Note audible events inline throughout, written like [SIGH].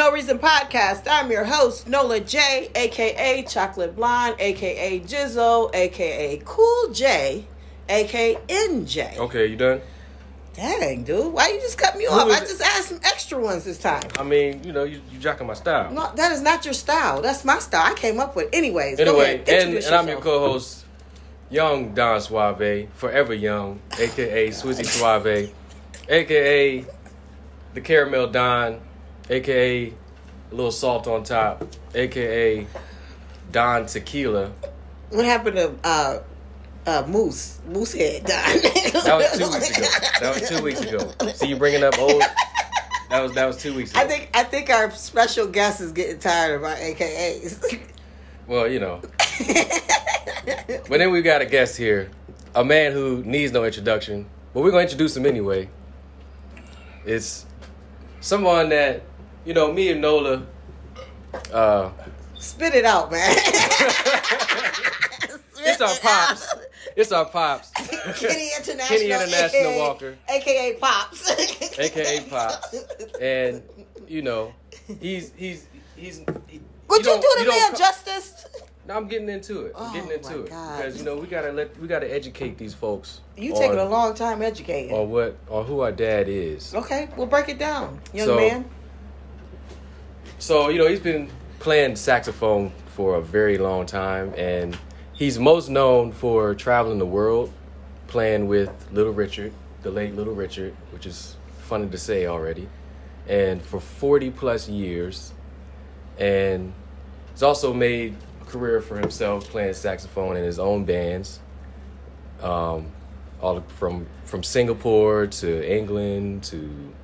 No Reason Podcast. I'm your host, Nola J, aka Chocolate Blonde, aka Jizzle, aka Cool J, aka NJ. Okay, you done? Dang, dude. Why you just cut me off? I just asked some extra ones this time. I mean, you know, you you jocking my style. No, that is not your style. That's my style. I came up with. Anyways, go anyway, ahead. and, and I'm your co-host, Young Don Suave, forever young, aka Swizzy Suave, aka the Caramel Don, aka a little salt on top, aka Don Tequila. What happened to uh, uh, Moose? Moose head, [LAUGHS] Don. That was two weeks ago. That was two weeks ago. See, you bringing up old. That was that was two weeks ago. I think I think our special guest is getting tired of our AKAs. Well, you know. but then we got a guest here, a man who needs no introduction, but we're gonna introduce him anyway. It's someone that, you know, me and Nola. Uh, Spit it out, man. [LAUGHS] it's our pops. It's our pops, Kenny International, Kenny International AKA, Walker. aka Pops, [LAUGHS] aka Pops, and you know, he's he's he's. He, Would you, don't- do the man justice? No, I'm getting into it. I'm Oh, getting into it God. because you know we gotta let we gotta educate these folks. You taking a long time educating. Or what Or who our dad is. Okay, we'll break it down, young So- man. So you know he's been playing saxophone for a very long time, and he's most known for traveling the world, playing with Little Richard, the late Little Richard, which is funny to say already, and for forty plus years, and he's also made a career for himself playing saxophone in his own bands. Um, all from from Singapore to England to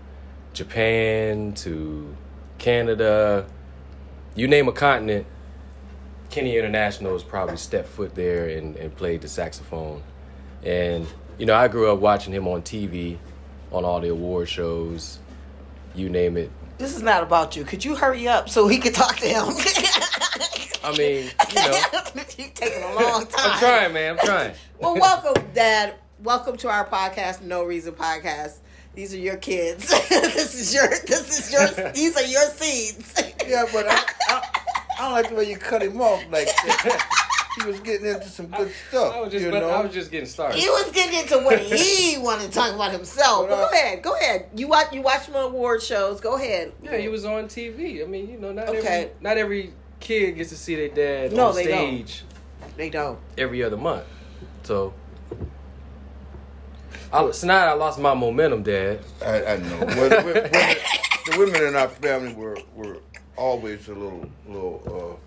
Japan to Canada, you name a continent, Kenny International has probably stepped foot there and, and played the saxophone. And, you know, I grew up watching him on TV, on all the award shows, you name it. This is not about you. Could you hurry up so we could talk to him? I mean, you know, [LAUGHS] you taking a long time. [LAUGHS] I'm trying, man, I'm trying. Well, welcome, Dad. Welcome to our podcast, No Reason Podcast. These are your kids. [LAUGHS] this is your. This is your. [LAUGHS] These are your seeds. [LAUGHS] Yeah, but I, I, I don't like the way you cut him off like that. He was getting into some good stuff. I was just, you but know? I was just getting started. He was getting into what he wanted to talk about himself. But uh, go ahead, go ahead. You watch you watch some award shows. Go ahead. Yeah, he was on TV. I mean, you know, not Okay. every not every kid gets to see their dad No, on they don't. stage They don't. every other month. So, I, tonight I lost my momentum, Dad. I, I know. Well, the, women, the women in our family were were always a little little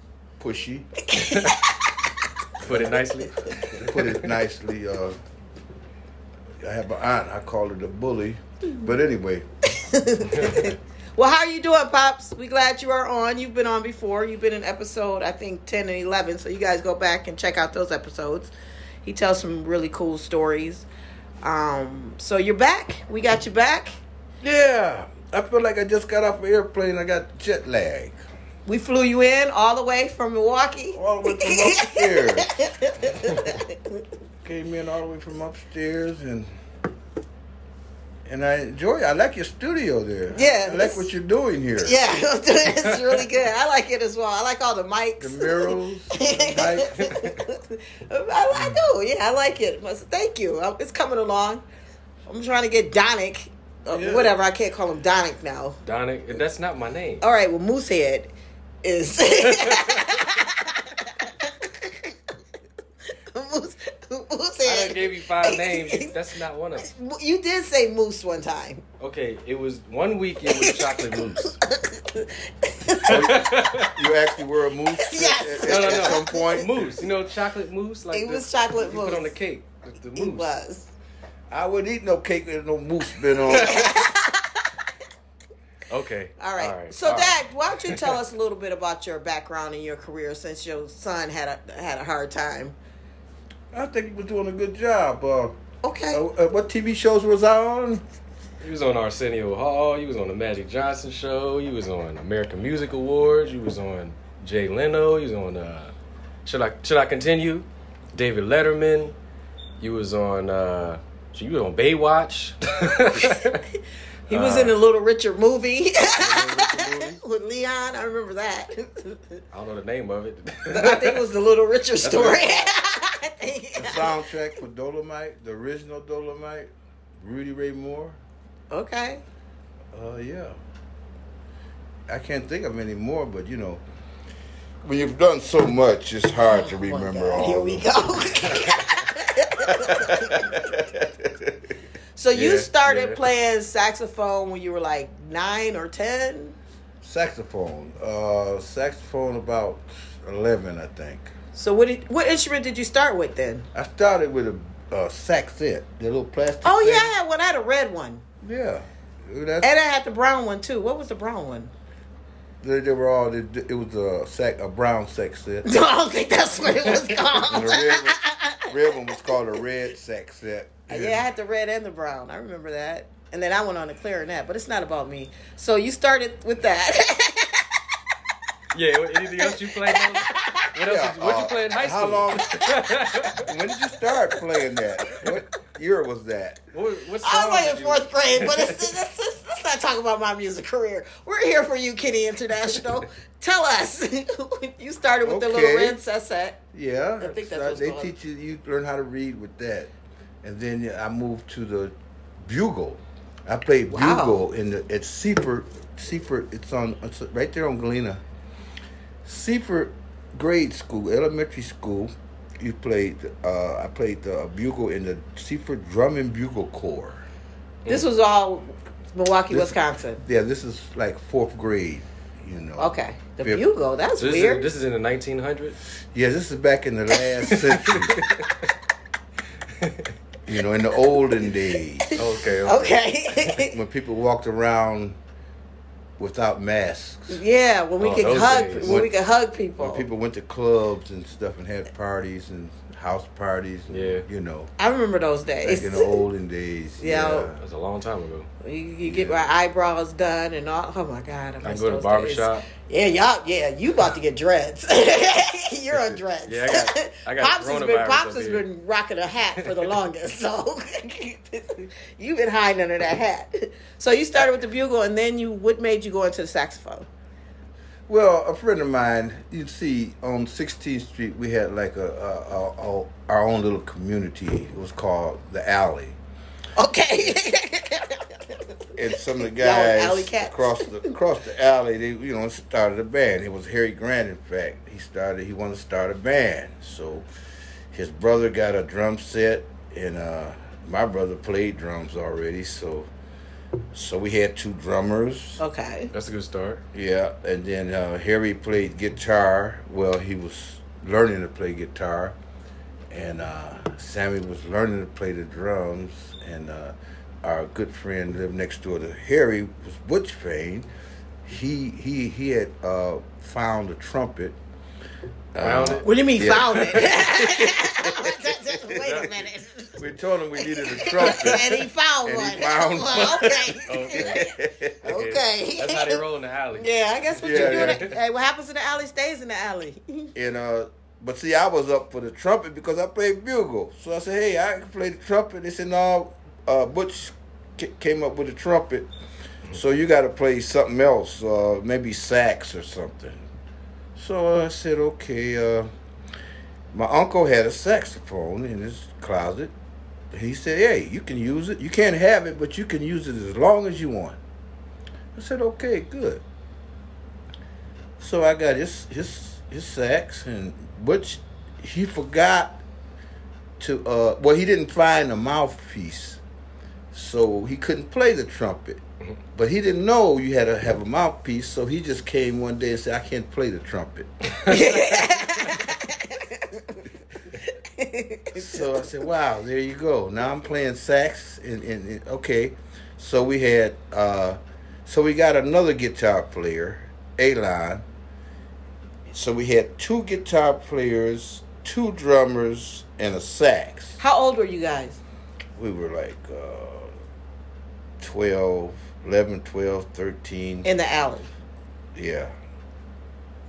uh, pushy. [LAUGHS] Put it nicely. Put it nicely. Uh, I have an aunt. I call her the bully. But anyway, [LAUGHS] Well, how are you doing, Pops? We glad you are on. You've been on before. You've been in episode, I think, 10 and 11. So you guys go back and check out those episodes. He tells some really cool stories. Um, so you're back. We got you back. yeah, I feel like I just got off an airplane. I got jet lag. We flew you in all the way from Milwaukee. All the way from upstairs. [LAUGHS] Came in all the way from upstairs and and I enjoy. I like your studio there. Yeah, I like what you're doing here. Yeah, [LAUGHS] it's really good. I like it as well. I like all the mics. The murals, the. [LAUGHS] I, I do. Yeah, I like it. Thank you. Um, It's coming along. I'm trying to get Donick, uh, Yeah. whatever. I can't call him Donick now. Donick, that's not my name. All right. Well, Moosehead is. [LAUGHS] Moose, I done Moosehead. gave you five names. That's not one of them. You did say moose one time. Okay, it was one week. It was chocolate mousse. [LAUGHS] You actually were a moose Yes. at, at, no, no. at some point. moose. you know chocolate moose. like It the- was chocolate you put on the cake. The, the It was. I wouldn't eat no cake with no moose been on. [LAUGHS] Okay. All right. All right. so, all right. Dad, why don't you tell [LAUGHS] us a little bit about your background and your career since your son had a had a hard time? I think he was doing a good job. Uh, Okay. uh, uh, what TV shows was I on? He was on Arsenio Hall. He was on the Magic Johnson show. He was on American Music Awards. He was on Jay Leno. He was on. Uh, should I should I continue? David Letterman. You was on. Uh, so you was on Baywatch. [LAUGHS] he was uh, in the Little Richard movie movie? [LAUGHS] with Leon. I remember that. I don't know the name of it. I think it was the Little Richard [LAUGHS] story. I think. [LAUGHS] Soundtrack for Dolomite, the original Dolomite, Rudy Ray Moore. Okay. Uh, yeah. I can't think of any more, but you know, when you've done so much, it's hard to remember all. Oh Here of we go. [LAUGHS] so you Yeah, started yeah. playing saxophone when you were like nine or ten. Saxophone. Uh, saxophone about eleven, I think. So what did what instrument did you start with then? I started with a Saxette, the little plastic. Oh thing. yeah, I had one. I had a red one, yeah. That's, and I had the brown one too. What was the brown one? they, they were all. It was a sack, a brown Saxette. [LAUGHS] I don't think that's what it was called. [LAUGHS] the red one, red one was called a red Saxette. [LAUGHS] yeah, I had the red and the brown. I remember that. And then I went on to clarinet, but it's not about me. So you started with that. yeah. Anything else you played? On? What else? Yeah, did you, what you uh, play in high how school? long- [LAUGHS] when did you start playing that? What year was that? what, what I was like did in you- fourth grade, but it's, it's, it's, let's not talk about my music career. We're here for you, Kitty International. Tell us. [LAUGHS] you started with the little Okay. red Saxette. Yeah, I think that's so what's they called. teach you. You learn how to read with that, and then I moved to the bugle. I played Wow. bugle in the at Seaford. Seaford, it's on it's right there on Galena. Seaford grade school, elementary school. You played. Uh, I played the bugle in the Seaford Drum and Bugle Corps. This was all Milwaukee, This- Wisconsin. Yeah, this is like fourth grade. You know. Okay. The Fifth- bugle. That's So this, weird. is, this is in the 1900s. Yeah, this is back in the last [LAUGHS] century. You know, in the olden days. [LAUGHS] Okay. okay. when people walked around without masks. yeah, when we Oh, could hug days. when we could hug people. When people went to clubs and stuff and had parties and house parties. And, Yeah. You know, I remember those days. back days. in the olden days. [LAUGHS] Yeah. That was a long time ago. You, you get my eyebrows done and all. Oh my god! I, I miss go to those barbershop. days. Yeah, y'all. Yeah, you about to get dreads. [LAUGHS] You're on dreads. Yeah, I got- I got Pops has been coronavirus Pops up has here. been rocking a hat for the longest, so [LAUGHS] you've been hiding under that hat. So you started with the bugle, and then you. What made you go into the saxophone? Well, a friend of mine, you see, on 16th Street, we had like a, a, a, a our own little community. It was called the Alley. Okay. and some of the [LAUGHS] guys across the across the alley, they you know started a band. It was Harry Grant, in fact. He started. He wanted to start a band, so his brother got a drum set, and uh, my brother played drums already. So, so we had two drummers. okay. That's a good start. Yeah, and then uh, Harry played guitar. Well, he was learning to play guitar, and uh, Sammy was learning to play the drums. And uh, our good friend lived next door to Harry was Butch Fain. He he he had uh, found a trumpet. Found Uh, it? What do you mean Yeah. found it? [LAUGHS] [LAUGHS] Wait a minute. We told him we needed a trumpet. and he found And one. he found [LAUGHS] Well, one. okay. [LAUGHS] Okay. Okay. That's how they roll in the alley. Yeah, I guess what Yeah, you do. yeah. in Hey, what happens in the alley stays in the alley. [LAUGHS] And uh, but see, I was up for the trumpet because I played bugle. So I said, "Hey, I can play the trumpet." They said, "No." Uh, Butch ca- came up with the trumpet, so you got to play something else, uh, maybe sax or something. So I said, "Okay." Uh, my uncle had a saxophone in his closet. He said, "Hey, you can use it. You can't have it, but you can use it as long as you want." I said, "Okay, good." So I got his his his sax and Butch he forgot to uh well he didn't find a mouthpiece. So he couldn't play the trumpet. But he didn't know you had to have a mouthpiece, so he just came one day and said, "I can't play the trumpet." [LAUGHS] [LAUGHS] so I said, "Wow, there you go. Now I'm playing sax, and, and, and okay." So we had, uh, so we got another guitar player, Alon. So we had two guitar players, two drummers, and a sax. How old were you guys? We were like uh, 12, 11, 12, 13. In the alley. yeah.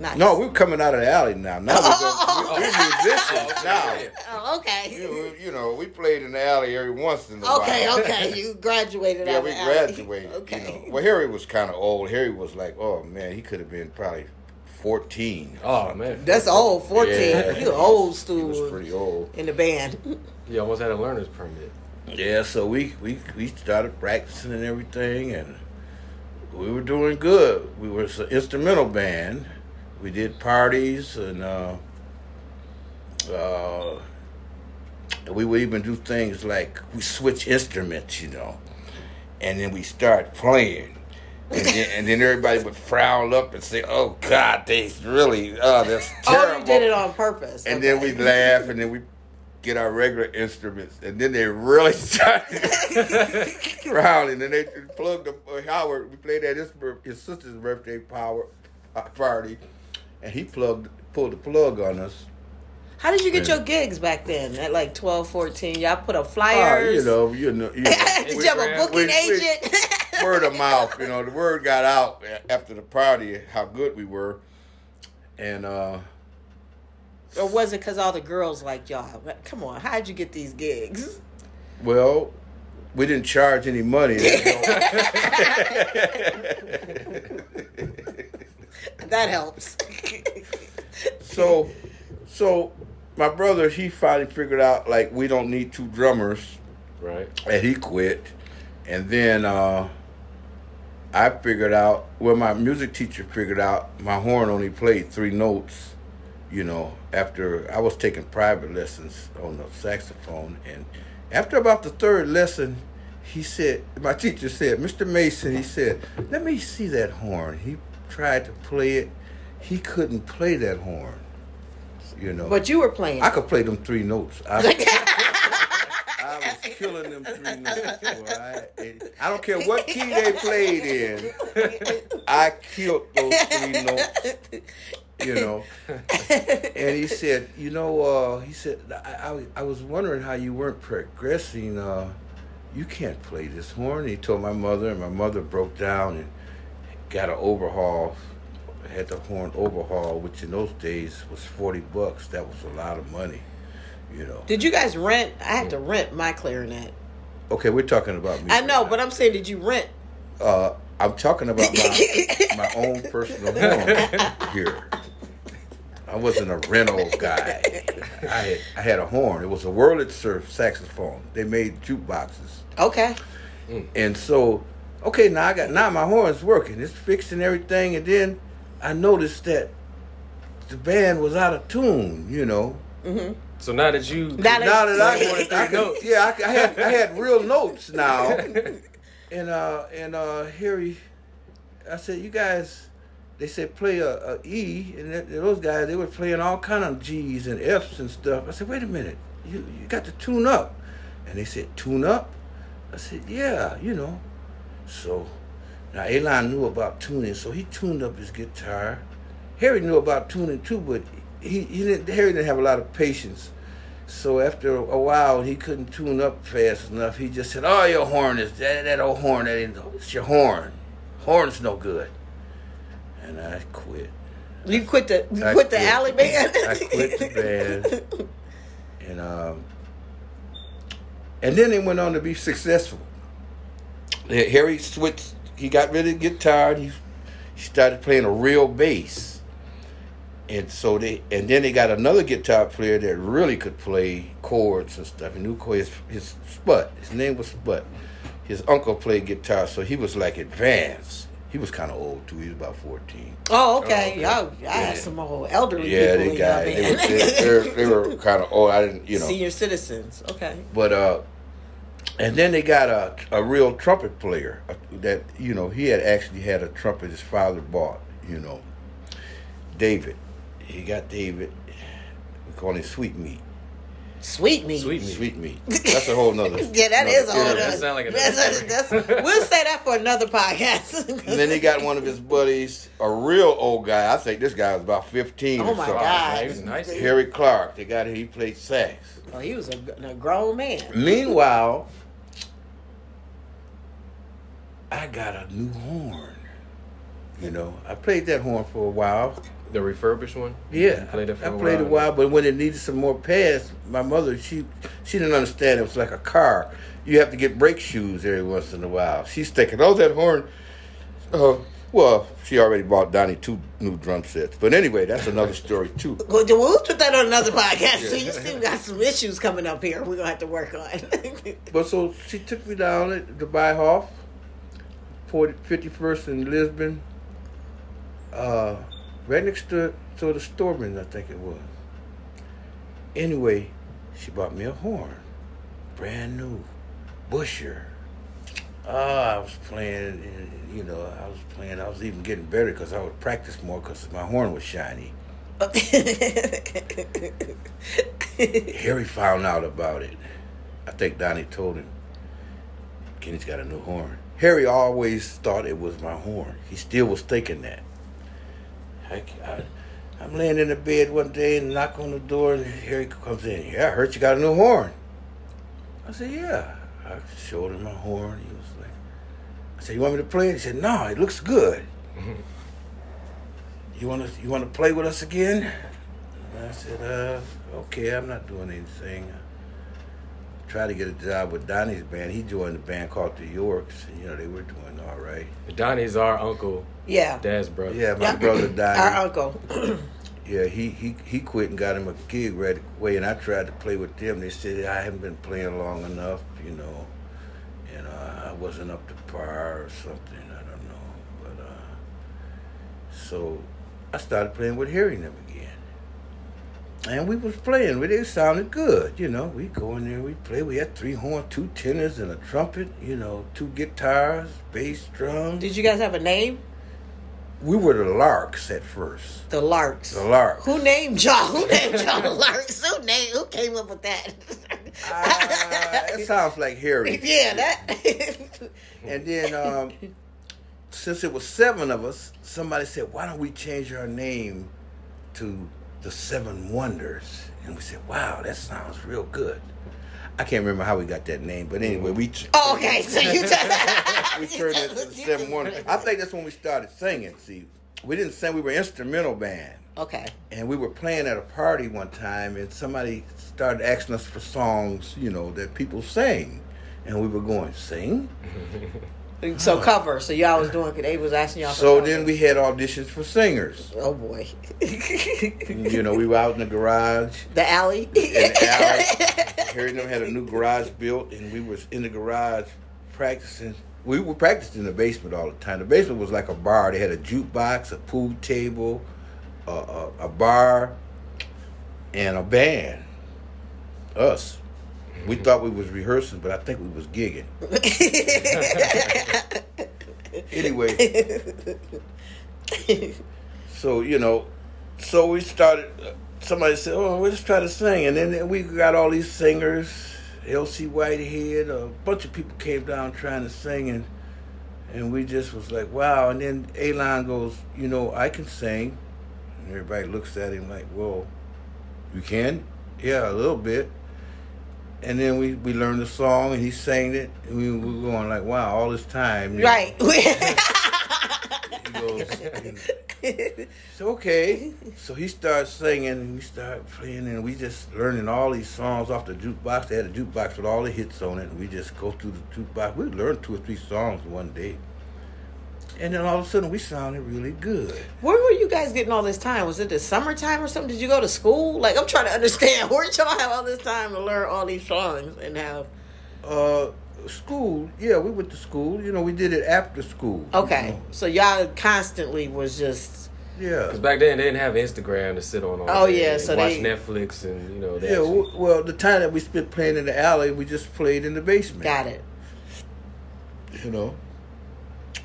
Nice. No, we're coming out of the alley now. Now we're, going, we're, we're [LAUGHS] musicians oh, now. Oh, okay. You know, you know, we played in the alley every once in a while. Okay, okay. You graduated Yeah, out we of the alley. graduated. Okay. You know. Well, Harry was kind of old. Harry was like, oh man, he could have been probably fourteen. Oh man, That's old. 14. Yeah. You old He was stool pretty old. in the band. you almost had a learner's permit. Yeah, so we, we we started practicing and everything, and we were doing good. We were an instrumental band. We did parties, and uh, uh, we would even do things like we switch instruments, you know, and then we start playing. And then, and then everybody would frown up and say, "Oh God, they really, oh, that's terrible." [LAUGHS] Oh, you did it on purpose. And okay. then we laugh, and then we get our regular instruments, and then they really [LAUGHS] started [LAUGHS] frowning. And they plugged the uh, Howard. We played at his his sister's birthday power uh, party, and he plugged pulled the plug on us. How did you get Yeah. your gigs back then? At like 12, 14? Y'all put up Oh, flyers? you know, you know, you [LAUGHS] know did we- you have a booking we- we- agent? [LAUGHS] word of mouth. You know, the word got out after the party how good we were, and. uh or was it because all the girls like y'all? Come on, how'd you get these gigs? Well, we didn't charge any money. [LAUGHS] That helps. [LAUGHS] so, so my brother he finally figured out like we don't need two drummers, Right. and he quit. And then uh, I figured out. Well, my music teacher figured out my horn only played three notes. You know, after I was taking private lessons on the saxophone, and after about the third lesson, he said, my teacher said, Mr. Mason, he said, let me see that horn. He tried to play it. He couldn't play that horn. You know. But you were playing. I could play them three notes. I, [LAUGHS] I was killing them three notes. Boy. I, I don't care what key they played in. [LAUGHS] I killed those three notes. You know. And he said, you know, uh, he said, I, I, I was wondering how you weren't progressing. Uh, you can't play this horn. He told my mother, and my mother broke down and got an overhaul. Had the horn overhaul, which in those days was forty bucks. That was a lot of money, you know. did you guys rent? I had to rent my clarinet. Okay, we're talking about me. I know, but I'm saying, did you rent? uh, I'm talking about my [LAUGHS] my own personal horn here. I wasn't a rental guy. I had, I had a horn. It was a Wurlitzer saxophone. They made jukeboxes. Okay. And so, okay, now I got now my horn's working. It's fixing everything. And then I noticed that the band was out of tune. You know. So now that you Now that- Now that I, [LAUGHS] More than I could, notes. yeah, I, I had I had real notes now. [LAUGHS] And uh and uh Harry, I said, you guys, they said play a, a E, and th- those guys they were playing all kind of G's and F's and stuff. I said, wait a minute, you you got to tune up, and they said tune up. I said, yeah, you know. So now Elon knew about tuning, so he tuned up his guitar. Harry knew about tuning too, but he, he didn't. Harry didn't have a lot of patience. So after a while, he couldn't tune up fast enough. He just said, "Oh, your horn is that, that old horn. That ain't, it's your horn. Horn's no good." And I quit. You quit the you I quit the alley band. I quit the band, [LAUGHS] and um, and then they went on to be successful. Yeah, Harry switched. He got rid of guitar. And he he started playing a real bass, and so they and then they got another guitar player that really could play chords and stuff. And knew chords. His, his Sput. His name was Sput. His uncle played guitar, so he was like advanced. He was kind of old too. He was about fourteen. Oh, okay. Oh. Y'all, I Yeah. had some old elderly Yeah, people they in got they were, they, they, they were kind of old. I didn't, you know. Senior citizens. Okay. But uh, And then they got a a real trumpet player uh, that you know he had actually had a trumpet his father bought. You know, David. He got David. We call him Sweet Meat. Sweet meat. Sweet meat. Sweet Meat. That's a whole nother. [LAUGHS] Yeah, that is a whole another- That other. sound like a- that's, that's, [LAUGHS] we'll say that for another podcast. [LAUGHS] And then he got one of his buddies, a real old guy. I think this guy was about fifteen. Oh or my something. God. He was nice. Harry Clark. They got he played sax. oh, he was a, a grown man. Meanwhile, I got a new horn. You know, I played that horn for a while. The refurbished one. Yeah, You played it for I a played while. a while, but when it needed some more pads, my mother she she didn't understand it was like a car. You have to get brake shoes every once in a while. She's thinking, "Oh, that horn." Uh, well, she already bought Donnie two new drum sets, but anyway, that's another story too. [LAUGHS] Well, then we'll put that on another podcast. So you still got some issues coming up here. We're gonna have to work on. [LAUGHS] But so she took me down at the Byhoff, 40, 51st in Lisbon, uh, right next to, to the Storeman, I think it was. Anyway, she bought me a horn, brand new, Buescher. Ah, I was playing, you know, I was playing. I was even getting better because I would practice more because my horn was shiny. [LAUGHS] Harry found out about it. I think Donnie told him. Kenny's got a new horn. Harry always thought it was my horn. He still was thinking that. I, I, I'm laying in the bed one day and knock on the door and Harry comes in. Yeah, I heard you got a new horn. I said, yeah. I showed him my horn. He was like, I said, you want me to play it? He said, no, it looks good. you want to you want to play with us again? And I said, uh, okay, I'm not doing anything. Tried to get a job with Donnie's band. He joined a band called the Yorks. And, you know, they were doing all right. Donnie's our uncle, yeah. Dad's brother. Yeah, my brother [CLEARS THROAT] Donnie. Our uncle. [CLEARS THROAT] Yeah, he, he he quit and got him a gig right away, and I tried to play with them. They said I haven't been playing long enough, you know, and uh, I wasn't up to par or something. I don't know, but uh, so I started playing with Harry and them again, and we was playing. We it sounded good, you know. We go in there, we play. We had three horns, two tenors, and a trumpet. You know, two guitars, bass, drums. Did you guys have a name? We were the Larks at first. The Larks. The Larks. Who named y'all? Who named y'all the Larks? Who named? Who came up with that? Ah, that sounds like Harry. [LAUGHS] yeah, that. And then, um, since it was seven of us, somebody said, "Why don't we change our name to the Seven Wonders?" And we said, "Wow, that sounds real good." I can't remember how we got that name, but anyway, we oh, okay. So you [LAUGHS] we turned it to the Seven Wonders. I think that's when we started singing. See, we didn't sing; we were instrumental band. Okay. and we were playing at a party one time and somebody started asking us for songs you know that people sing and we were going sing [LAUGHS] So cover. So y'all was doing. They was asking y'all. So then we had auditions for singers Oh boy. you know we were out in the garage the alley. in the alley harry and them had a new garage built and we was in the garage practicing we were practicing in the basement all the time the basement was like a bar they had a jukebox a pool table a, a, a bar and a band us we thought we was rehearsing but i think we was gigging. [LAUGHS] Anyway. So you know so we started uh, somebody said oh let's try to sing. And then we got all these singers lc whitehead a bunch of people came down trying to sing and and we just was like wow. And then alon goes you know i can sing. And everybody looks at him like well you can? Yeah a little bit and then we, we learned the song and he sang it and we were going like wow all this time right. [LAUGHS] he goes, [LAUGHS] it's okay. So he starts singing and we start playing and we just learning all these songs off the jukebox. They had a jukebox with all the hits on it and we just go through the jukebox. We learned two or three songs one day. And then all of a sudden we sounded really good. Where were you guys getting all this time? Was it the summertime or something? Did you go to school? Like I'm trying to understand. [LAUGHS] Where did y'all have all this time to learn all these songs and have? Uh, school, yeah, we went to school. You know, we did it after school. you Okay, know. so y'all constantly was just Yeah. Because back then they didn't have Instagram to sit on all Oh, day yeah, and so watch they- Netflix and you know. They Yeah, actually- well, the time that we spent playing in the alley, we just played in the basement. Got it. You know,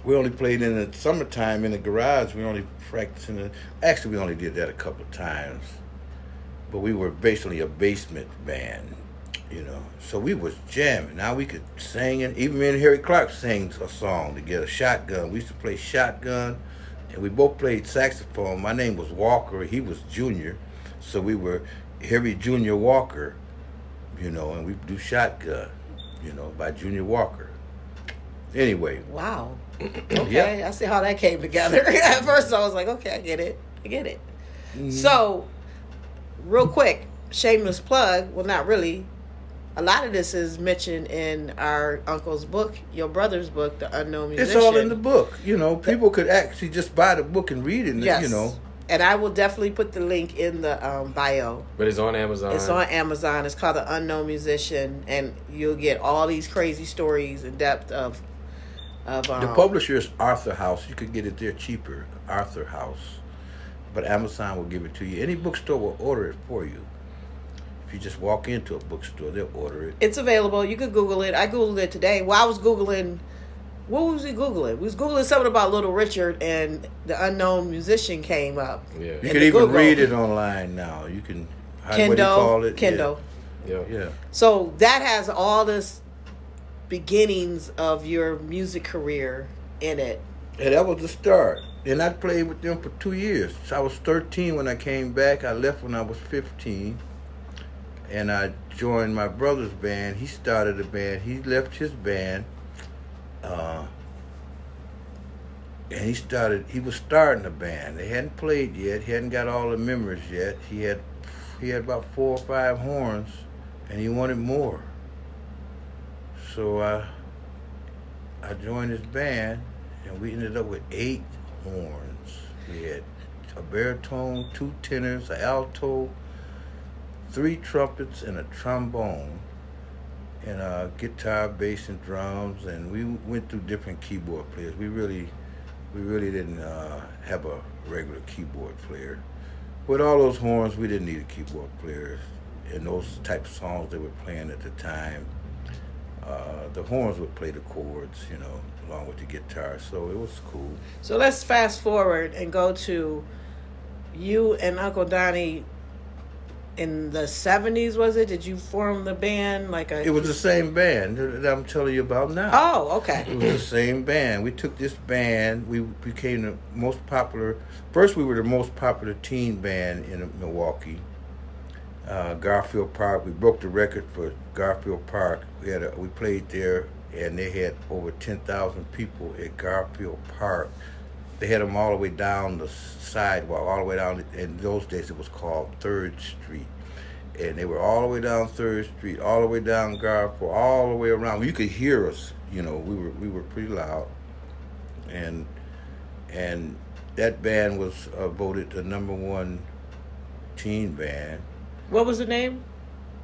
we only played in the summertime in the garage. We only practiced in the. Actually, we only did that a couple of times, but we were basically a basement band. You know, so we was jamming. Now we could sing, and even me and Harry Clark sang a song together. Shotgun. We used to play shotgun, and we both played saxophone. My name was Walker. He was Junior, so we were Harry Junior Walker. You know, and we do shotgun. You know, by Junior Walker. Anyway, Wow. [CLEARS THROAT] Okay, I see how that came together. [LAUGHS] At first, I was like, okay, I get it. I get it. Mm-hmm. So, real quick, shameless plug. Well, not really. A lot of this is mentioned in our uncle's book, your brother's book, The Unknown Musician. It's all in the book. You know, people could actually just buy the book and read it. Yes. You know, And I will definitely put the link in the um, bio. but it's on Amazon. It's on Amazon. It's called The Unknown Musician, and you'll get all these crazy stories in depth of of um, the publisher is AuthorHouse. You could get it there cheaper, AuthorHouse. But Amazon will give it to you. Any bookstore will order it for you. If you just walk into a bookstore, they'll order it. It's available. You could Google it. I googled it today. Well, I was googling. What was we googling? We was googling something about Little Richard, and the unknown musician came up. Yeah. You In can even Google. read it online now. You can how, what do you Kindle, call it? Kindle. Yeah. Yeah. yeah. So that has all this beginnings of your music career in it. And that was the start. And I played with them for two years. So I was 13 when I came back. I left when I was 15. And I joined my brother's band. He started a band. He left his band. Uh, and he started, he was starting a band. They hadn't played yet. He hadn't got all the members yet. He had, he had about four or five horns. And he wanted more. So I, I joined this band and we ended up with eight horns. We had a baritone, two tenors, an alto, three trumpets, and a trombone, and a guitar, bass, and drums. And we went through different keyboard players. We really, we really didn't uh, have a regular keyboard player. With all those horns, we didn't need a keyboard player. And those type of songs they were playing at the time, uh, the horns would play the chords, you know, along with the guitar. So it was cool. So let's fast forward and go to you and Uncle Donnie in the seventies. Was it? Did you form the band like a? It was the same band that I'm telling you about now. Oh, okay It was the same band. We took this band. We became the most popular. First, we were the most popular teen band in Milwaukee. Uh, Garfield Park. We broke the record for Garfield Park. We had a, we played there, and they had over ten thousand people at Garfield Park. They had them all the way down the sidewalk, all the way down. In those days, it was called Third Street, and they were all the way down Third Street, all the way down Garfield, all the way around. You could hear us. You know, we were we were pretty loud, and and that band was uh, voted the number one teen band. What was the name?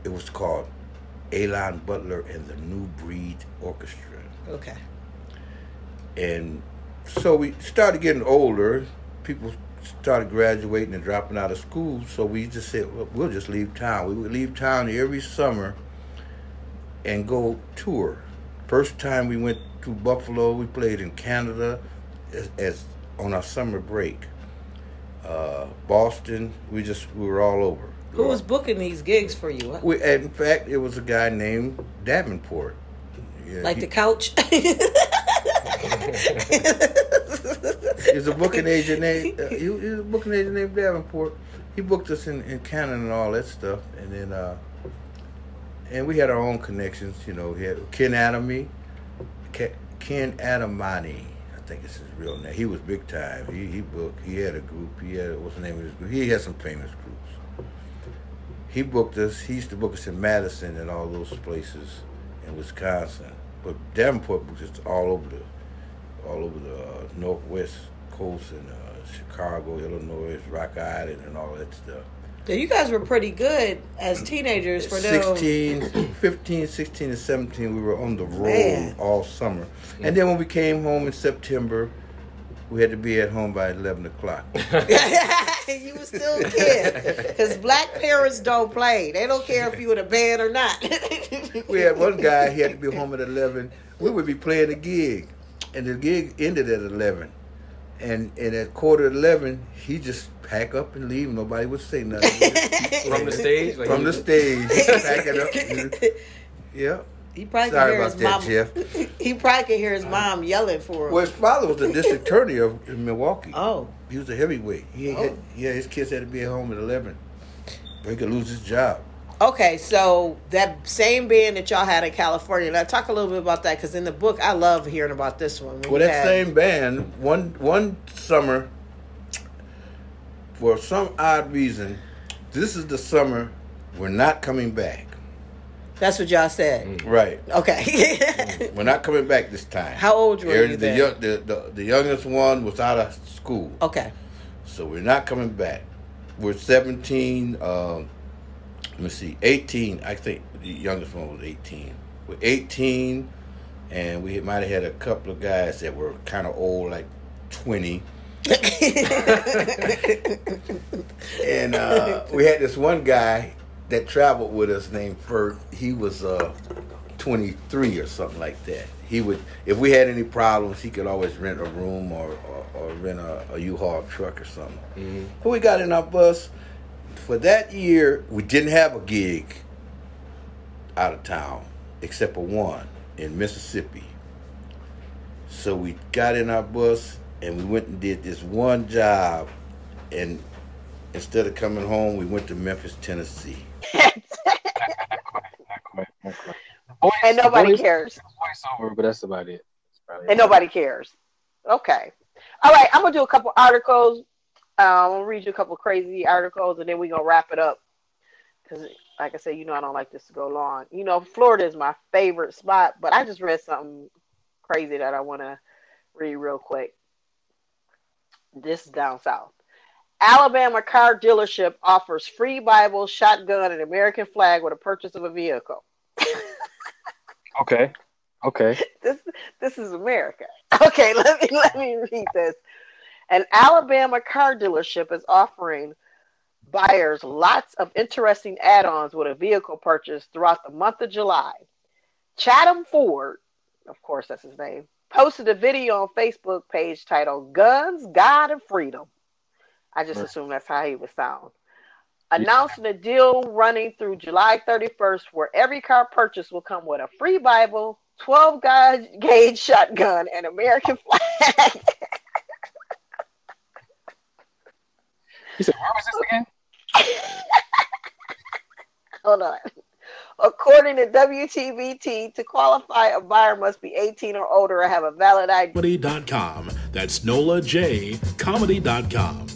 It was called Elon Butler and the New Breed Orchestra. Okay. And so we started getting older. People started graduating and dropping out of school. So we just said, well, we'll just leave town. We would leave town every summer and go tour. First time we went to Buffalo, we played in Canada as, as on our summer break. Uh, Boston, we just we were all over. Who was booking these gigs for you? We, in fact, it was a guy named Davenport. Yeah, Like he- the couch? [LAUGHS] [LAUGHS] He's a booking agent named uh, he, was a booking agent named Davenport. He booked us in, in Canada and all that stuff, and then uh, and we had our own connections. You know, he had Ken Adamy, Ken Adamany, I think it's his real name. He was big time. He he booked. He had a group. He had what's the name of his group? He had some famous groups. He booked us. He used to book us in Madison and all those places in Wisconsin. But Davenport booked us all over the all over the uh, northwest coast and uh, Chicago, Illinois, Rock Island, and all that stuff. So you guys were pretty good as teenagers for them. 16, [CLEARS THROAT] 15, 16, and 17, we were on the road Man. all summer. And then when we came home in September, we had to be at home by eleven o'clock. [LAUGHS] you were still a kid. Because black parents don't play. They don't care if you in a band or not. [LAUGHS] we had one guy. He had to be home at eleven. We would be playing a gig, and the gig ended at eleven. And and at quarter to eleven, he just pack up and leave. Nobody would say nothing. [LAUGHS] From the stage? Like From the stage, pack it up. Yeah. He probably Sorry could hear about his that, mom. Jeff. [LAUGHS] He probably could hear his uh-huh. mom yelling for him. Well, his father was the district attorney of in Milwaukee. oh, He was a heavyweight. He Oh. had, yeah, his kids had to be at home at eleven. Or he could lose his job. okay. So that same band that y'all had in California. Now talk a little bit about that because in the book, I love hearing about this one. When Well, that had- same band, one one summer, for some odd reason, this is the summer we're not coming back. That's what y'all said. Right, Okay. [LAUGHS] we're not coming back this time. How old were Aaron- you the, then? young- the, the the youngest one was out of school, okay. so we're not coming back. We're seventeen. Um, let me see, eighteen. I think the youngest one was eighteen. We're eighteen, and we might have had a couple of guys that were kind of old, like twenty. [LAUGHS] and uh, we had this one guy that traveled with us named Fert. He was uh, 23 or something like that. He would, if we had any problems, he could always rent a room or, or, or rent a, a U-Haul truck or something. But we got in our bus. For that year, we didn't have a gig out of town except for one in Mississippi. So we got in our bus and we went and did this one job. And instead of coming home, we went to Memphis, Tennessee. And nobody Voice- cares. Voiceover, but that's about it. That's And it. nobody cares. Okay. All right. I'm gonna do a couple articles. Um, I'm gonna read you a couple crazy articles, and then we're gonna wrap it up. Because, like I said, you know I don't like this to go long. You know, Florida is my favorite spot, but I just read something crazy that I want to read real quick. This is down south. Alabama car dealership offers free Bible, shotgun, and American flag with a purchase of a vehicle. [LAUGHS] Okay. Okay. this this is America. [LAUGHS] Okay, let me let me read this. An Alabama car dealership is offering buyers lots of interesting add-ons with a vehicle purchase throughout the month of July. Chatom Ford, of course that's his name, posted a video on Facebook page titled Guns, God and Freedom. I just Right. assume that's how he would sound. Announcing a deal running through July 31st where every car purchase will come with a free Bible, 12 gauge gauge shotgun, and American flag. [LAUGHS] You said, where was this again? [LAUGHS] Hold on. According to WTVT, to qualify, a buyer must be 18 or older or have a valid ID. Comedy.com. That's Nola J. Comedy.com.